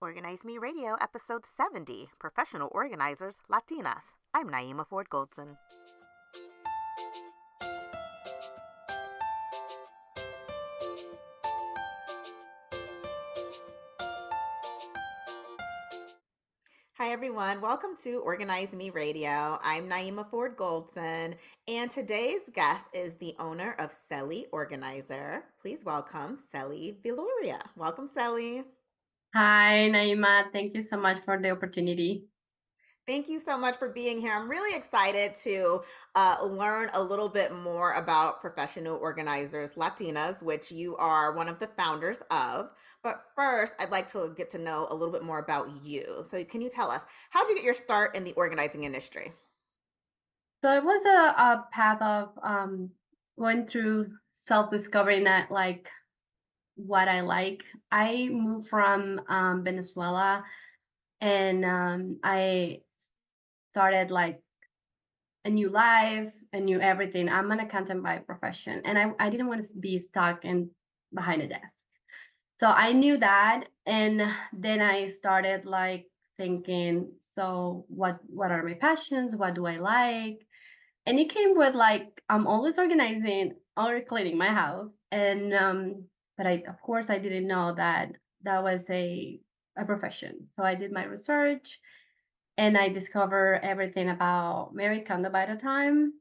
Organize Me Radio, episode 70 Professional Organizers Latinas. I'm Naeemah Ford Goldson. Hi, everyone. Welcome to Organize Me Radio. I'm Naeemah Ford Goldson, and today's guest is the owner of Celi Organizer. Please welcome Celi Viloria. Welcome, Celi. Hi, Naeemah. Thank you so much for the opportunity. Thank you so much for being here. I'm really excited to uh, learn a little bit more about Professional Organizers Latinas, which you are one of the founders of. But first, I'd like to get to know a little bit more about you. So, can you tell us how did you get your start in the organizing industry? So, it was a, a path of um, going through self discovery, not like what I like. I moved from um, Venezuela and um, I started like a new life, a new everything. I'm an accountant by profession and I, I didn't want to be stuck in behind a desk. So I knew that and then I started like thinking, so what what are my passions? What do I like? And it came with like I'm always organizing or cleaning my house and um but I, of course, I didn't know that that was a a profession. So I did my research, and I discovered everything about Marie Kondo by the time,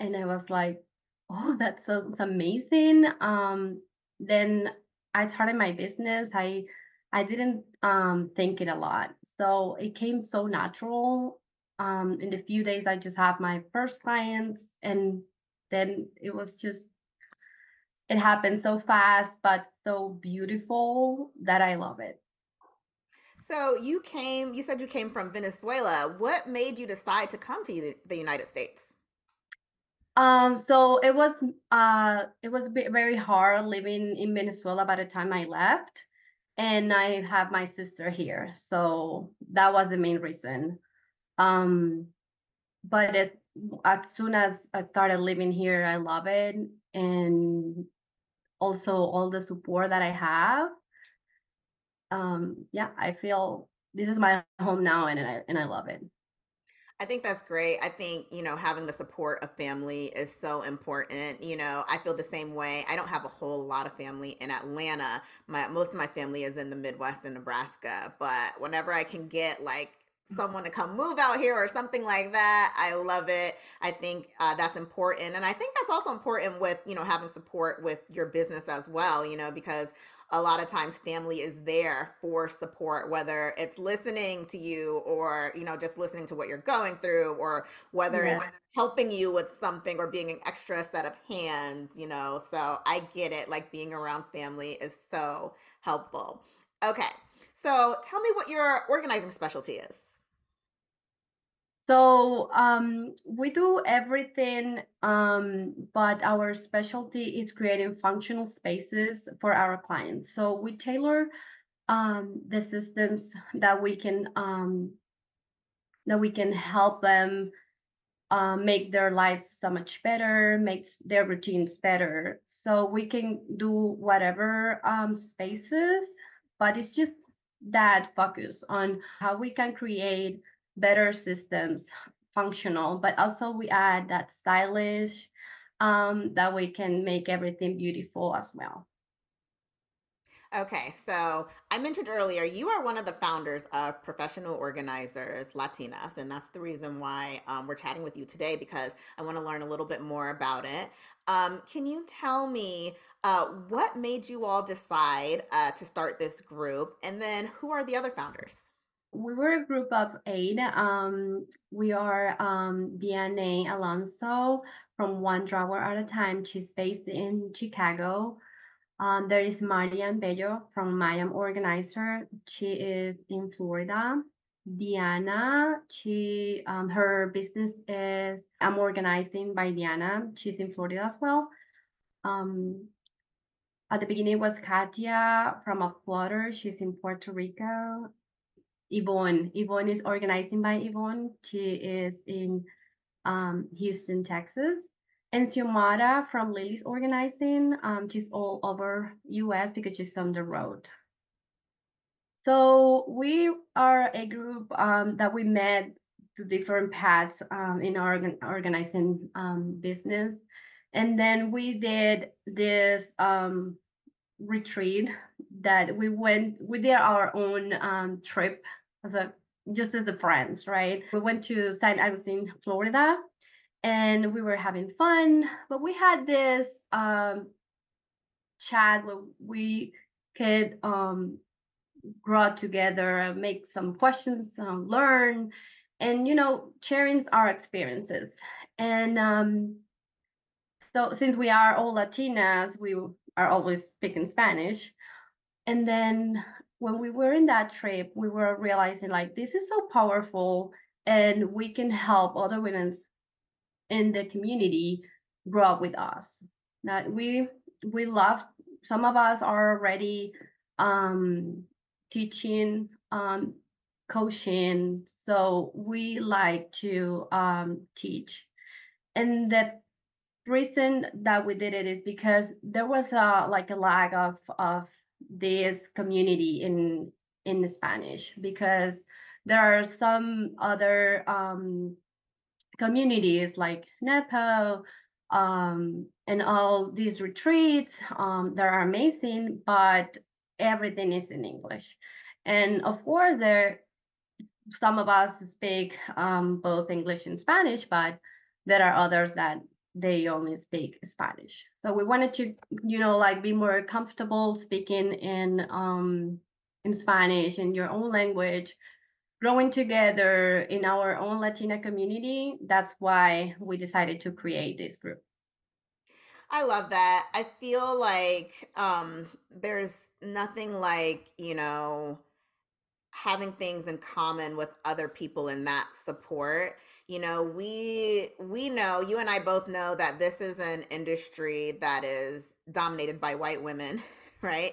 and I was like, "Oh, that's so that's amazing." Um, then I started my business. I I didn't um, think it a lot, so it came so natural. Um, in a few days, I just have my first clients, and then it was just it happened so fast but so beautiful that I love it. So you came, you said you came from Venezuela. What made you decide to come to the United States? Um, so it was uh it was very hard living in Venezuela by the time I left. And I have my sister here. So that was the main reason. Um but as, as soon as I started living here, I love it. And also all the support that I have. Um, yeah, I feel this is my home now and I and I love it. I think that's great. I think, you know, having the support of family is so important. You know, I feel the same way. I don't have a whole lot of family in Atlanta. My most of my family is in the Midwest in Nebraska, but whenever I can get like someone to come move out here or something like that. I love it. I think uh, that's important. And I think that's also important with, you know, having support with your business as well, you know, because a lot of times family is there for support, whether it's listening to you or, you know, just listening to what you're going through or whether yeah. it's helping you with something or being an extra set of hands, you know. So I get it. Like being around family is so helpful. Okay. So tell me what your organizing specialty is. So um, we do everything, um, but our specialty is creating functional spaces for our clients. So we tailor um, the systems that we can um, that we can help them uh, make their lives so much better, make their routines better. So we can do whatever um, spaces, but it's just that focus on how we can create better systems functional but also we add that stylish um, that we can make everything beautiful as well Okay, so I mentioned earlier you are one of the founders of Professional Organizers Latinas, and that's the reason why um, we're chatting with you today because I want to learn a little bit more about it. Um, can you tell me uh, what made you all decide uh, to start this group, and then who are the other founders? We were a group of eight. Um, we are um, Alonso from One Drawer at a Time. She's based in Chicago. Um, there is Marian Bello from Mayam Organizer. She is in Florida. Diana, she um, her business is I'm organizing by Diana. She's in Florida as well. Um, at the beginning was Katia from a flutter. She's in Puerto Rico. Yvonne. Yvonne is organizing by Yvonne. She is in um, Houston, Texas. And Xiomara from Lily's Organizing. Um, she's all over US because she's on the road. So we are a group um, that we met to different paths um, in our organ- organizing um, business, and then we did this um, retreat that we went. We did our own um, trip as a just as a friends, right? We went to St. Augustine, Florida, and we were having fun. But we had this um, chat where we could um, grow together, make some questions, uh, learn, and you know, sharing our experiences. And um, so, since we are all Latinas, we are always speaking Spanish. And then when we were in that trip, we were realizing like this is so powerful, and we can help other women in the community grow up with us. That we we love. Some of us are already um, teaching, um, coaching. So we like to um, teach. And the reason that we did it is because there was a like a lack of of this community in in Spanish because there are some other um, communities like NAPO um, and all these retreats um, that are amazing, but everything is in English. And of course, there some of us speak um, both English and Spanish, but there are others that they only speak Spanish. So we wanted to, you know, like be more comfortable speaking in um, in Spanish in your own language, growing together in our own Latina community. That's why we decided to create this group. I love that. I feel like um there's nothing like, you know, having things in common with other people in that support. You know, we we know, you and I both know that this is an industry that is dominated by white women, right?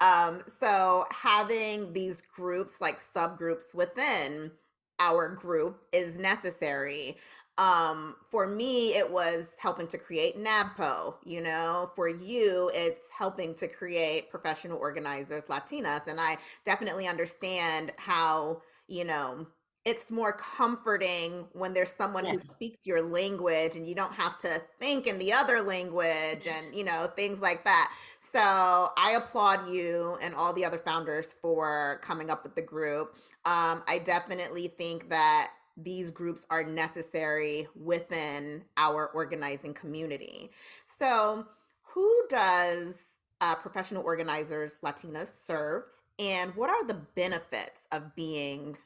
Um so having these groups like subgroups within our group is necessary um for me it was helping to create nabpo you know for you it's helping to create professional organizers latinas and i definitely understand how you know it's more comforting when there's someone who speaks your language and you don't have to think in the other language and you know things like that. So i applaud you and all the other founders for coming up with the group. Um, i definitely think that these groups are necessary within our organizing community. So, who does uh, professional organizers Latinas serve, and what are the benefits of being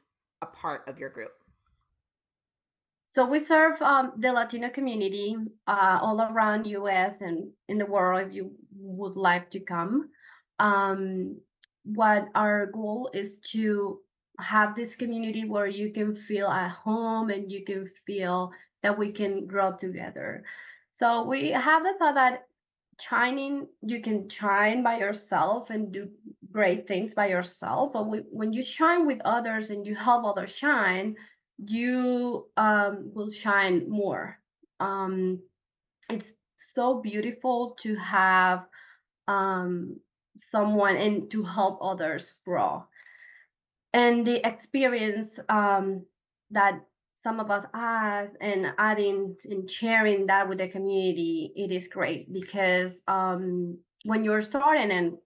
a part of your group? So we serve um, the Latino community uh, all around US and in the world if you would like to come. Um, what our goal is to have this community where you can feel at home and you can feel that we can grow together. So we have the thought that shining, you can shine by yourself and do great things by yourself, but when you shine with others and you help others shine, you um, will shine more. Um, it's so beautiful to have um, someone and to help others grow. And the experience um, that some of us has and adding and sharing that with the community, it is great because um, when you're starting and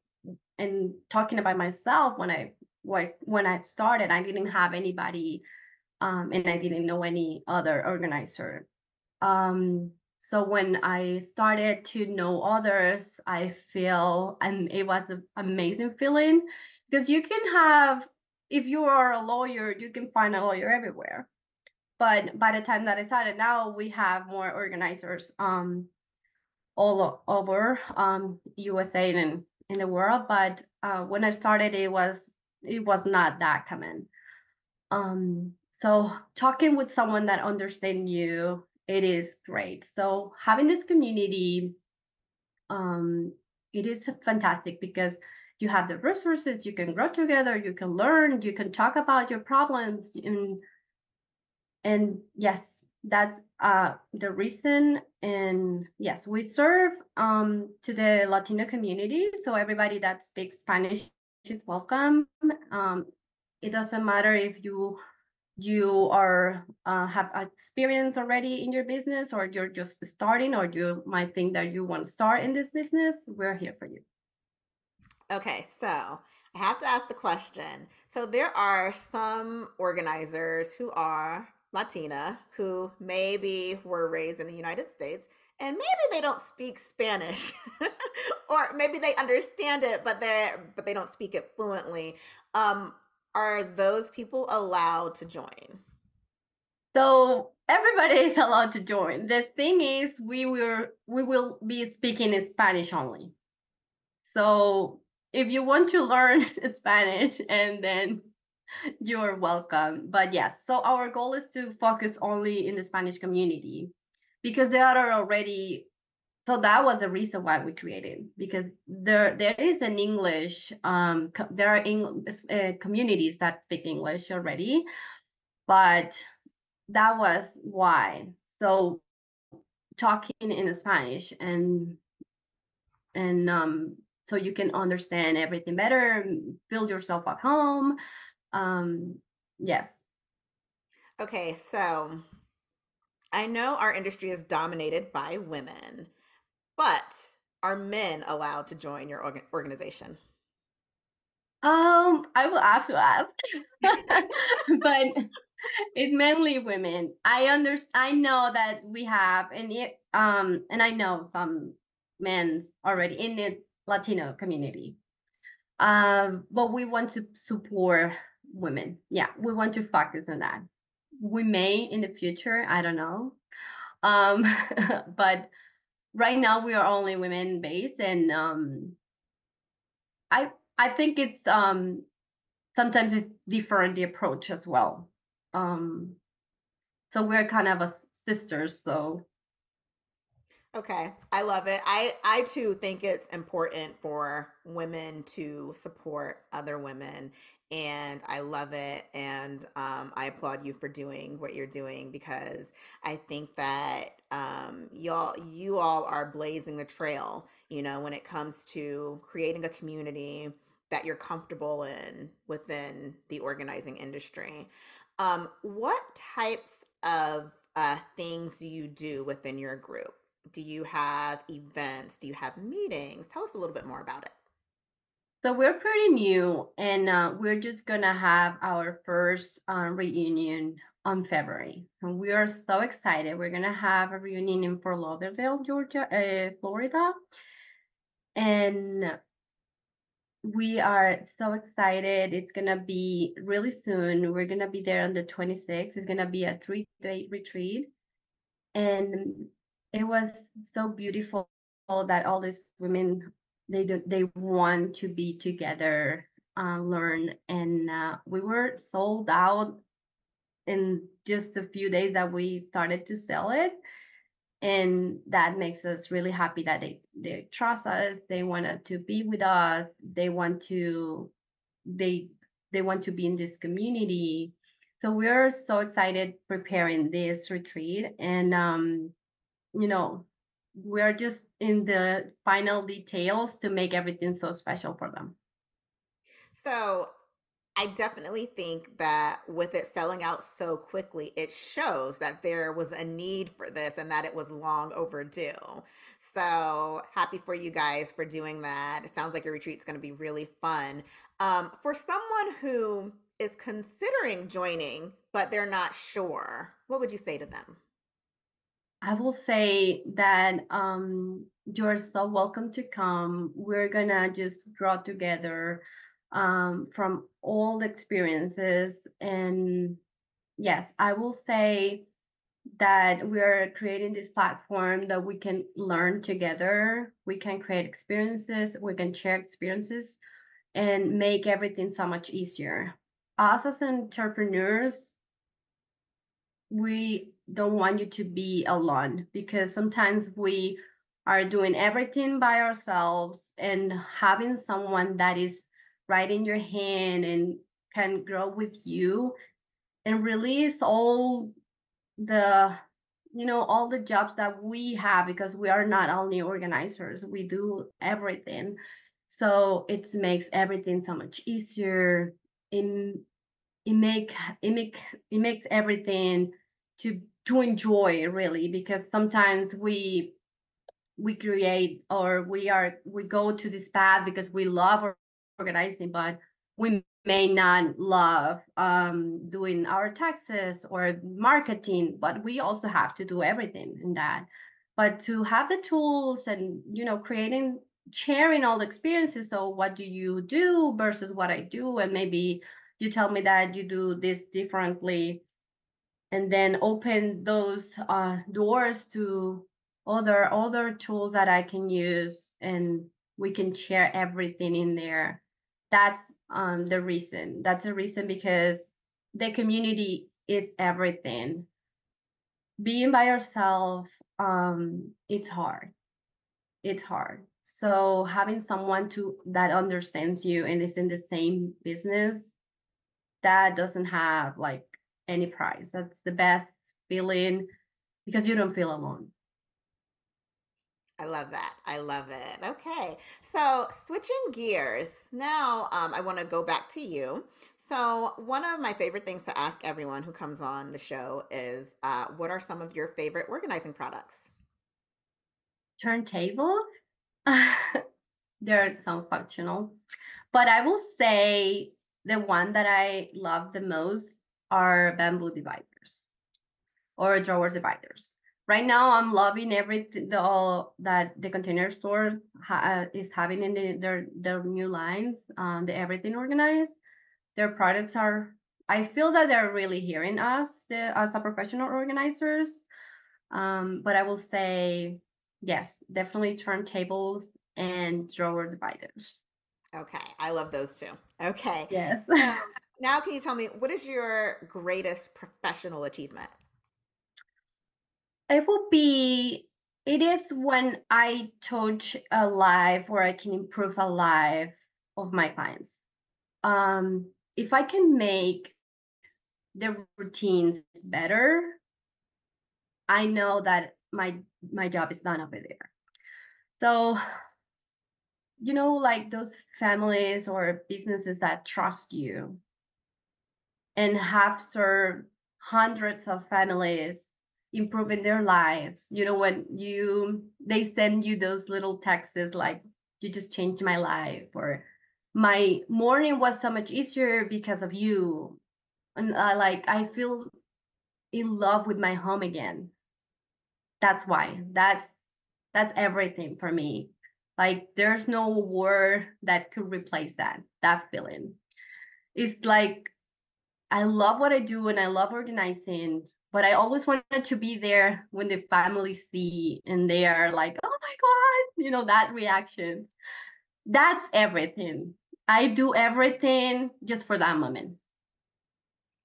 and talking about myself when I was when I started, I didn't have anybody um, and I didn't know any other organizer. Um, so when I started to know others, I feel and it was an amazing feeling because you can have if you are a lawyer, you can find a lawyer everywhere. But by the time that I started, now we have more organizers um, all over um, USA and in the world. But uh, when I started, it was it was not that common. Um, so talking with someone that understands you, it is great. So having this community, um, it is fantastic because you have the resources, you can grow together, you can learn, you can talk about your problems, and and yes, that's uh the reason. And yes, we serve um to the Latino community, so everybody that speaks Spanish is welcome. Um, it doesn't matter if you you are uh, have experience already in your business or you're just starting or you might think that you want to start in this business we're here for you okay so i have to ask the question so there are some organizers who are latina who maybe were raised in the united states and maybe they don't speak spanish or maybe they understand it but they but they don't speak it fluently um are those people allowed to join? So everybody is allowed to join. The thing is, we will we will be speaking in Spanish only. So if you want to learn Spanish, and then you're welcome. But yes, so our goal is to focus only in the Spanish community because there are already so that was the reason why we created because there there is an english um there are english uh, communities that speak english already but that was why so talking in spanish and and um so you can understand everything better build yourself at home um yes okay so I know our industry is dominated by women. But are men allowed to join your orga- organization? Um, I will have to ask, but it's mainly women. I understand. I know that we have, and it, um, and I know some men already in the Latino community. Um, but we want to support women. Yeah, we want to focus on that. We may in the future. I don't know. Um, but right now we are only women based and um i i think it's um sometimes it's different the approach as well um so we're kind of a sisters so okay i love it i i too think it's important for women to support other women and I love it. And um, I applaud you for doing what you're doing because I think that um, y'all, you all are blazing the trail. You know, when it comes to creating a community that you're comfortable in within the organizing industry. Um, what types of uh, things do you do within your group? Do you have events? Do you have meetings? Tell us a little bit more about it. So we're pretty new, and uh, we're just gonna have our first uh, reunion on February. And we are so excited. We're gonna have a reunion in Fort Lauderdale, Georgia, uh, Florida, and we are so excited. It's gonna be really soon. We're gonna be there on the 26th. It's gonna be a three-day retreat, and it was so beautiful that all these women they do, they want to be together, uh, learn, and uh, we were sold out in just a few days that we started to sell it. And that makes us really happy that they they trust us they wanted to be with us they want to they they want to be in this community. So we're so excited preparing this retreat and um you know we're just in the final details to make everything so special for them. So I definitely think that with it selling out so quickly, it shows that there was a need for this and that it was long overdue. So happy for you guys for doing that. It sounds like your retreat's going to be really fun. Um, for someone who is considering joining, but they're not sure, what would you say to them? I will say that um, you're so welcome to come. We're gonna just draw together um, from all the experiences. And yes, I will say that we are creating this platform that we can learn together. We can create experiences, we can share experiences, and make everything so much easier. Us as entrepreneurs, we don't want you to be alone because sometimes we are doing everything by ourselves and having someone that is right in your hand and can grow with you and release all the you know all the jobs that we have because we are not only organizers we do everything. So it makes everything so much easier it, it make it make it makes everything to to enjoy really because sometimes we we create or we are we go to this path because we love organizing but we may not love um, doing our taxes or marketing but we also have to do everything in that. But to have the tools and you know creating sharing all the experiences so what do you do versus what i do? And maybe you tell me that you do this differently and then open those uh, doors to other other tools that I can use and we can share everything in there. That's um, the reason. That's the reason because the community is everything. Being by yourself, um, it's hard. It's hard. So having someone to that understands you and is in the same business, that doesn't have like any price. That's the best feeling because you don't feel alone. I love that. I love it. Okay. So, switching gears, now um, I want to go back to you. So, one of my favorite things to ask everyone who comes on the show is uh, what are some of your favorite organizing products? Turntables. They're some functional, but I will say the one that I love the most are bamboo dividers or drawer dividers. Right now, I'm loving everything the, all that the container store ha, uh, is having in the, their their new lines, um, the everything organized. Their products are. I feel that they're really hearing us the, as a professional organizers. Um, but I will say yes, definitely turntables and drawer dividers. Okay, I love those too. Okay. Yes. Now, can you tell me what is your greatest professional achievement? It will be, it is when I touch a life or I can improve a life of my clients. Um, if I can make their routines better, I know that my my job is done over there. So, you know, like those families or businesses that trust you and have served hundreds of families improving their lives. You know when you they send you those little texts like you just changed my life or my morning was so much easier because of you. And uh, like i feel in love with my home again. That's why. That's that's everything for me. Like there's no word that could replace that that feeling. It's like I love what I do and I love organizing, but I always wanted to be there when the family see and they are like, oh my God, you know, that reaction. That's everything. I do everything just for that moment.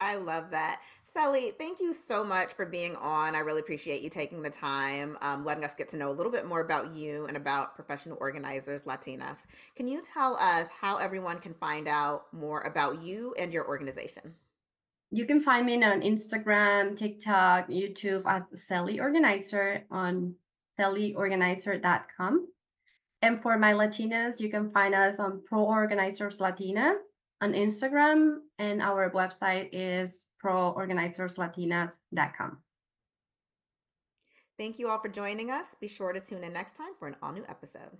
I love that. Celi, thank you so much for being on. I really appreciate you taking the time, um, letting us get to know a little bit more about you and about professional organizers Latinas. Can you tell us how everyone can find out more about you and your organization? You can find me on Instagram, TikTok, YouTube as Celi Organizer on celiorganizer.com. And for my Latinas, you can find us on Pro Organizers Latinas on Instagram, and our website is proorganizerslatinas.com. Thank you all for joining us. Be sure to tune in next time for an all new episode.